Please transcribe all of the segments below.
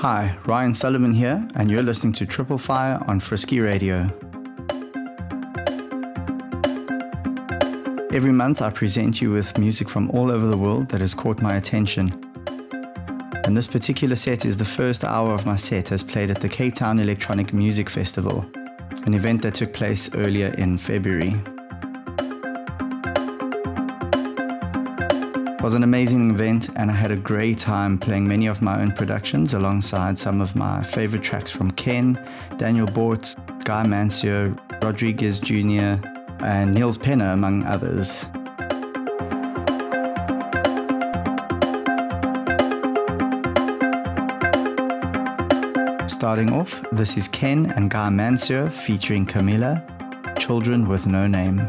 Hi, Ryan Sullivan here, and you're listening to Triple Fire on Frisky Radio. Every month, I present you with music from all over the world that has caught my attention. And this particular set is the first hour of my set as played at the Cape Town Electronic Music Festival, an event that took place earlier in February. Was an amazing event, and I had a great time playing many of my own productions alongside some of my favorite tracks from Khen, Daniel Bort, Guy Mantzur, Rodriguez Jr., and Niels Penner, among others. Starting off, this is Khen and Guy Mantzur featuring Camilla, Children with No Name.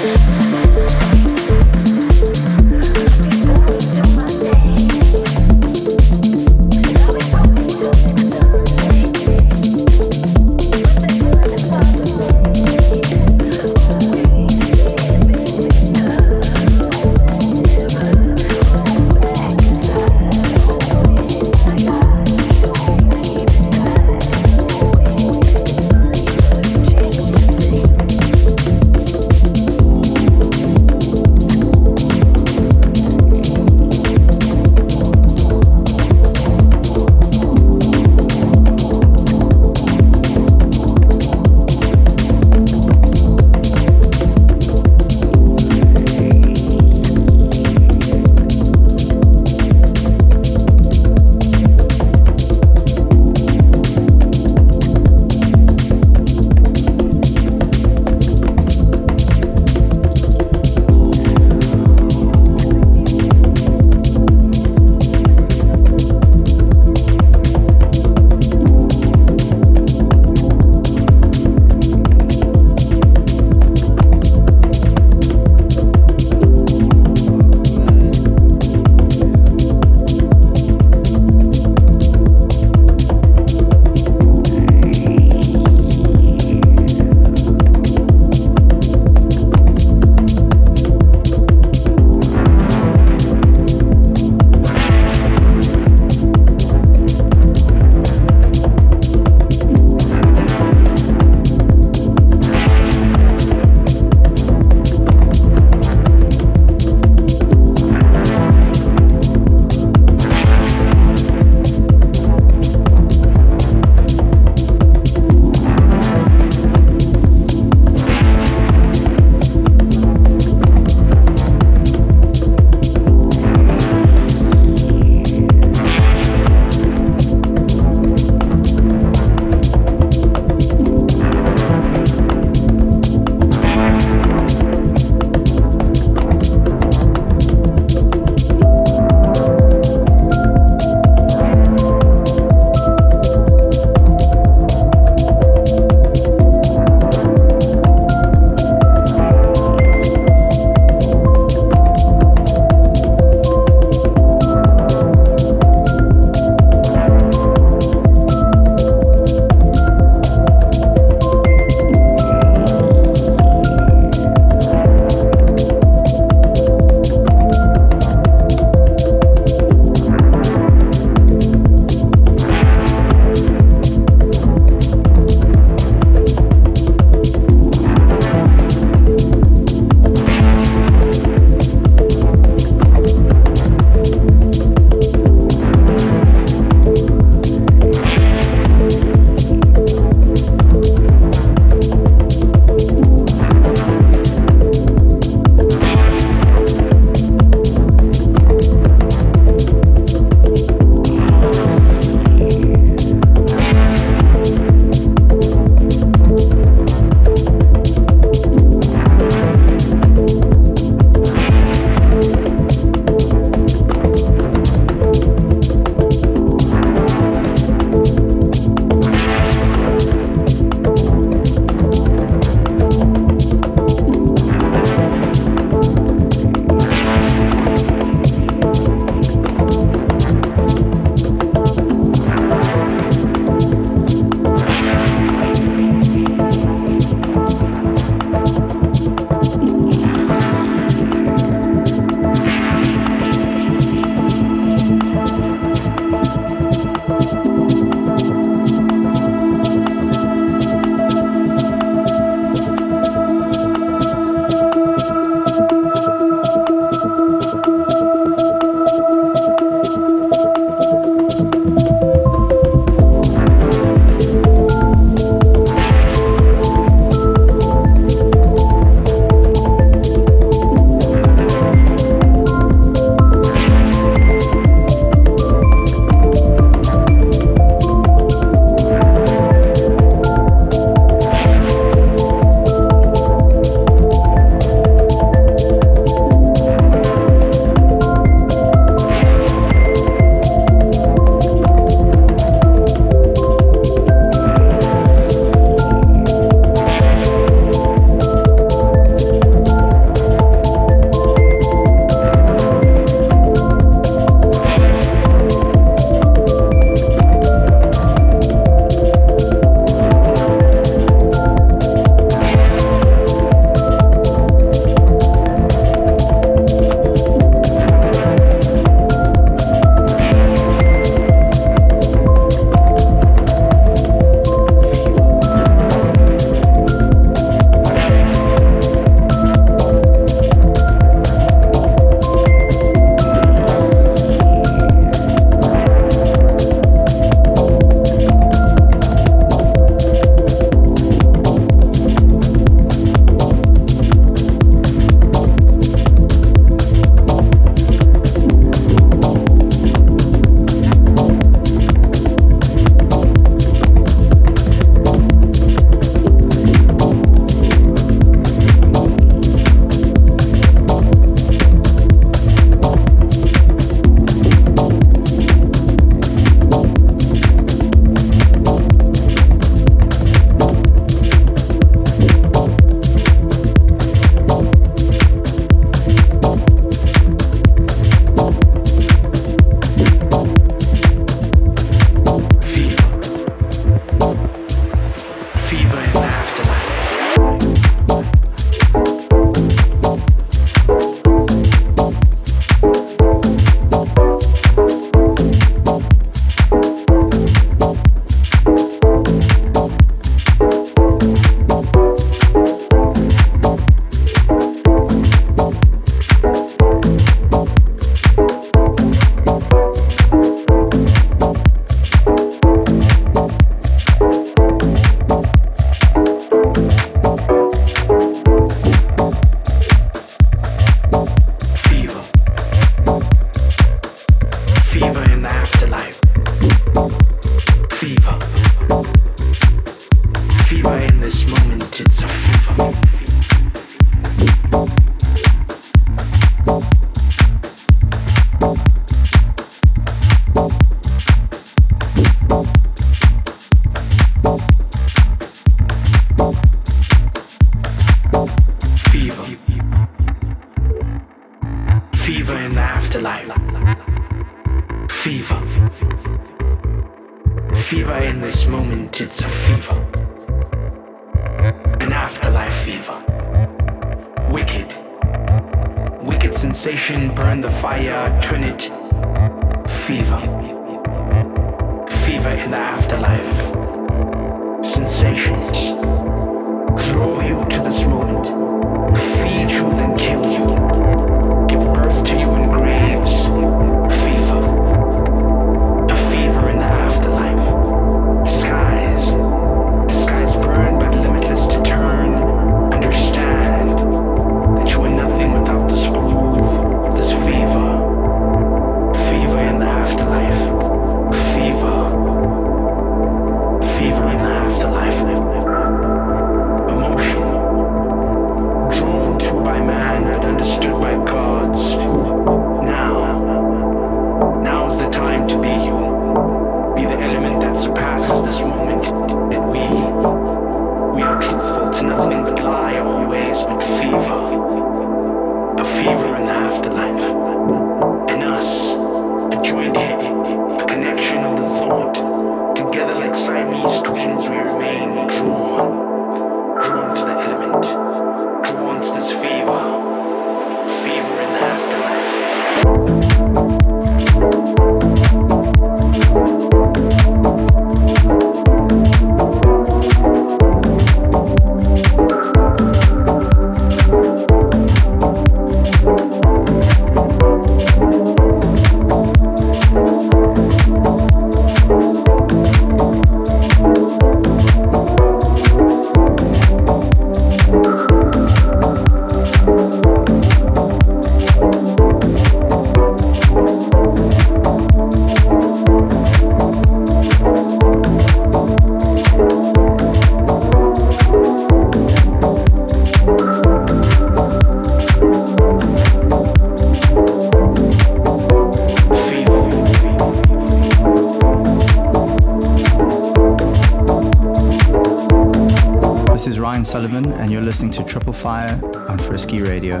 Fire on Frisky Radio.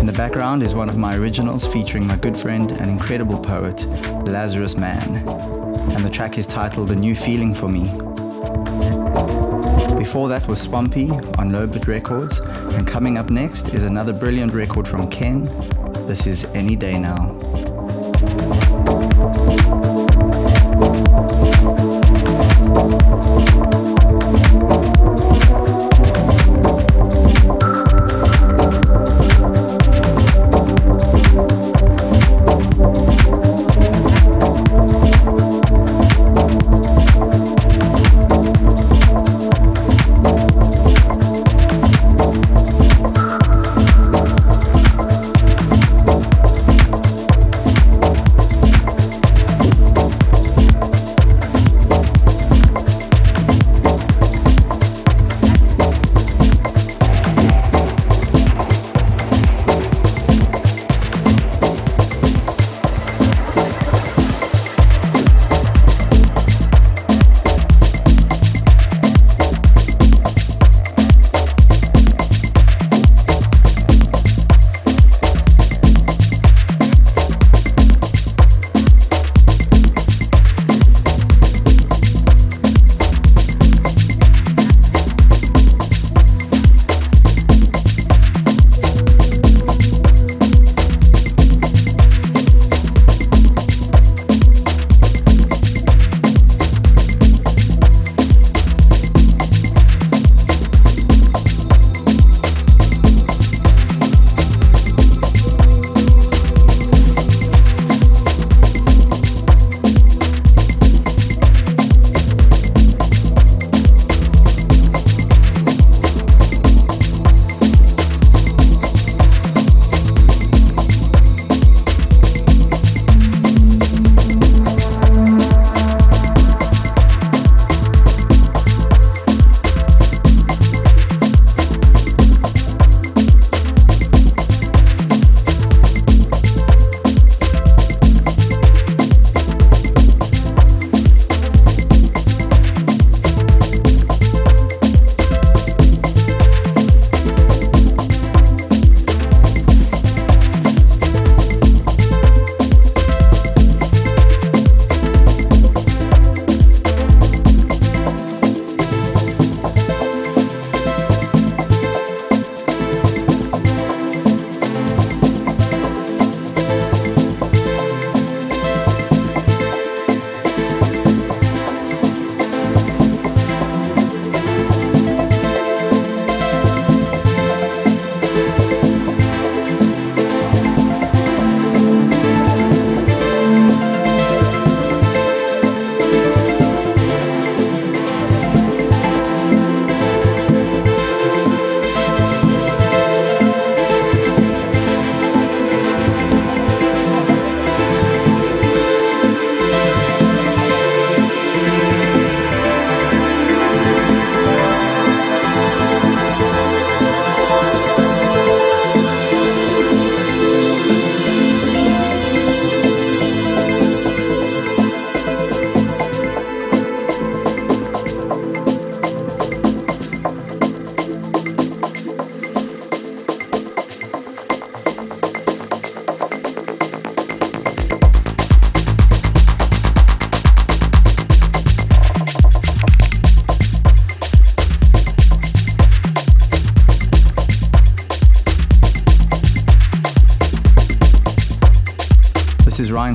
In the background is one of my originals featuring my good friend and incredible poet, Lazarus Mann, and the track is titled A New Feeling for Me. Before that was Swampy on Lobit Records, and coming up next is another brilliant record from Khen. This is Any Day Now.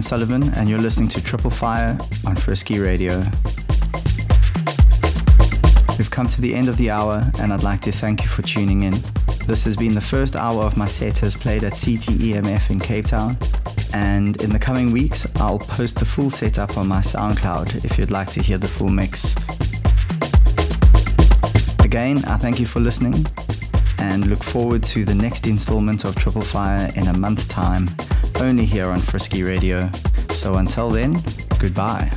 Sullivan, and you're listening to Triple Fire on Frisky Radio. We've come to the end of the hour, and I'd like to thank you for tuning in. This has been the first hour of my set as played at CTEMF in Cape Town, and in the coming weeks, I'll post the full setup on my SoundCloud if you'd like to hear the full mix. Again, I thank you for listening and look forward to the next installment of Triple Fire in a month's time, only here on Frisky Radio. So until then, goodbye.